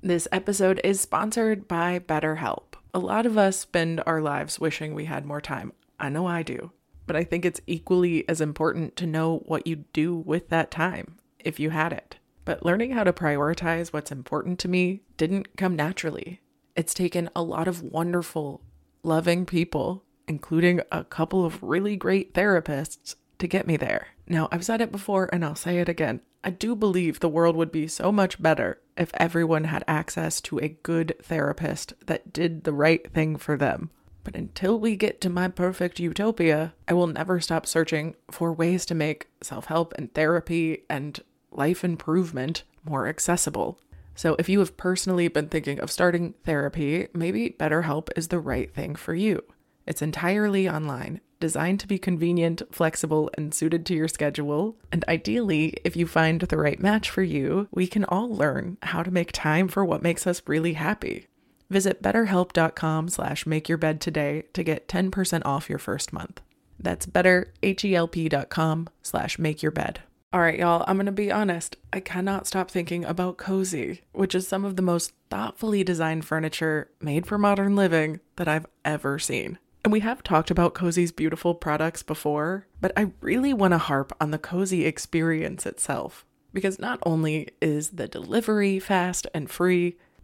This episode is sponsored by BetterHelp. A lot of us spend our lives wishing we had more time. I know I do. But I think it's equally as important to know what you'd do with that time, if you had it. But learning how to prioritize what's important to me didn't come naturally. It's taken a lot of wonderful, loving people, including a couple of really great therapists, to get me there. Now, I've said it before and I'll say it again. I do believe the world would be so much better if everyone had access to a good therapist that did the right thing for them. But until we get to my perfect utopia, I will never stop searching for ways to make self help and therapy and life improvement more accessible. So, if you have personally been thinking of starting therapy, maybe BetterHelp is the right thing for you. It's entirely online, designed to be convenient, flexible, and suited to your schedule. And ideally, if you find the right match for you, we can all learn how to make time for what makes us really happy. Visit betterhelp.com slash make your bed today to get 10% off your first month. That's betterhelp.com slash make your bed. All right, y'all, I'm going to be honest. I cannot stop thinking about Cozey, which is some of the most thoughtfully designed furniture made for modern living that I've ever seen. And we have talked about Cozey's beautiful products before, but I really want to harp on the Cozey experience itself. Because not only is the delivery fast and free,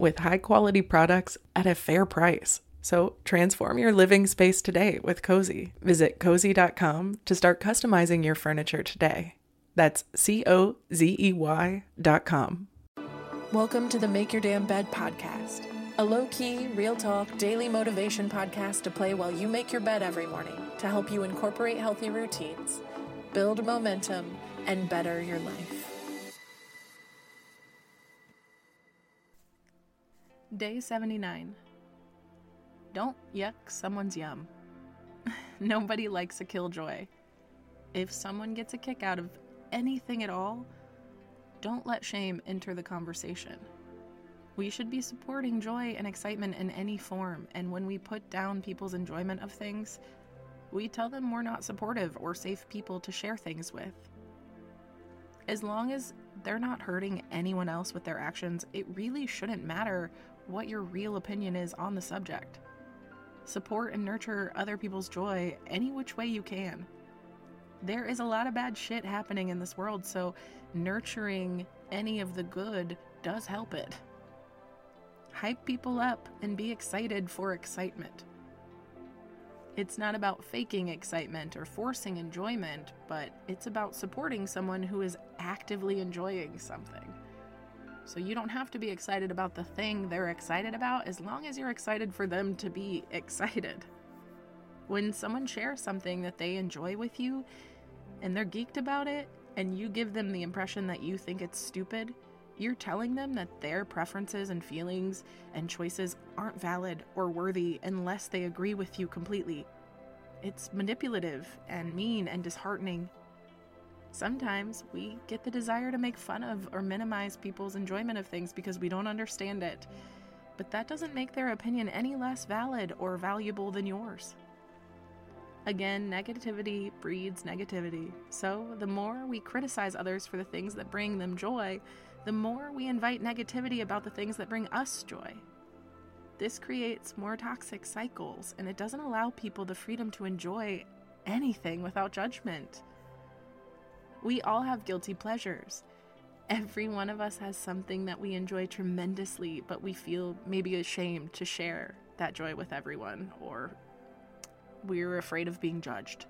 with high quality products at a fair price. So transform your living space today with Cozey. Visit cozey.com to start customizing your furniture today. That's C O Z E Y dot com. Welcome to the Make Your Damn Bed podcast, a low key, real talk, daily motivation podcast to play while you make your bed every morning to help you incorporate healthy routines, build momentum, and better your life. Day 79. Don't yuck someone's yum. Nobody likes a killjoy. If someone gets a kick out of anything at all, don't let shame enter the conversation. We should be supporting joy and excitement in any form, and when we put down people's enjoyment of things, we tell them we're not supportive or safe people to share things with. As long as they're not hurting anyone else with their actions, it really shouldn't matter what your real opinion is on the subject. Support and nurture other people's joy any which way you can. There is a lot of bad shit happening in this world, so nurturing any of the good does help it. Hype people up and be excited for excitement. It's not about faking excitement or forcing enjoyment, but it's about supporting someone who is actively enjoying something. So you don't have to be excited about the thing they're excited about as long as you're excited for them to be excited. When someone shares something that they enjoy with you and they're geeked about it, and you give them the impression that you think it's stupid, you're telling them that their preferences and feelings and choices aren't valid or worthy unless they agree with you completely. It's manipulative and mean and disheartening Sometimes we get the desire to make fun of or minimize people's enjoyment of things because we don't understand it. But that doesn't make their opinion any less valid or valuable than yours. Again, negativity breeds negativity. So, the more we criticize others for the things that bring them joy, the more we invite negativity about the things that bring us joy. This creates more toxic cycles, and it doesn't allow people the freedom to enjoy anything without judgment. We all have guilty pleasures. Every one of us has something that we enjoy tremendously, but we feel maybe ashamed to share that joy with everyone, or we're afraid of being judged.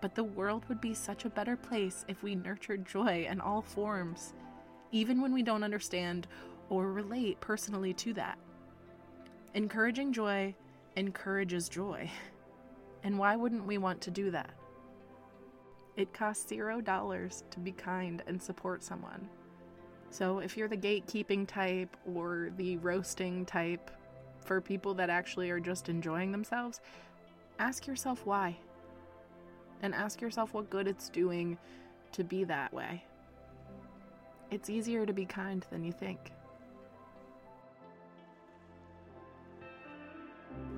But the world would be such a better place if we nurtured joy in all forms, even when we don't understand or relate personally to that. Encouraging joy encourages joy. And why wouldn't we want to do that? It costs zero dollars to be kind and support someone. So if you're the gatekeeping type or the roasting type for people that actually are just enjoying themselves, ask yourself why. And ask yourself what good it's doing to be that way. It's easier to be kind than you think.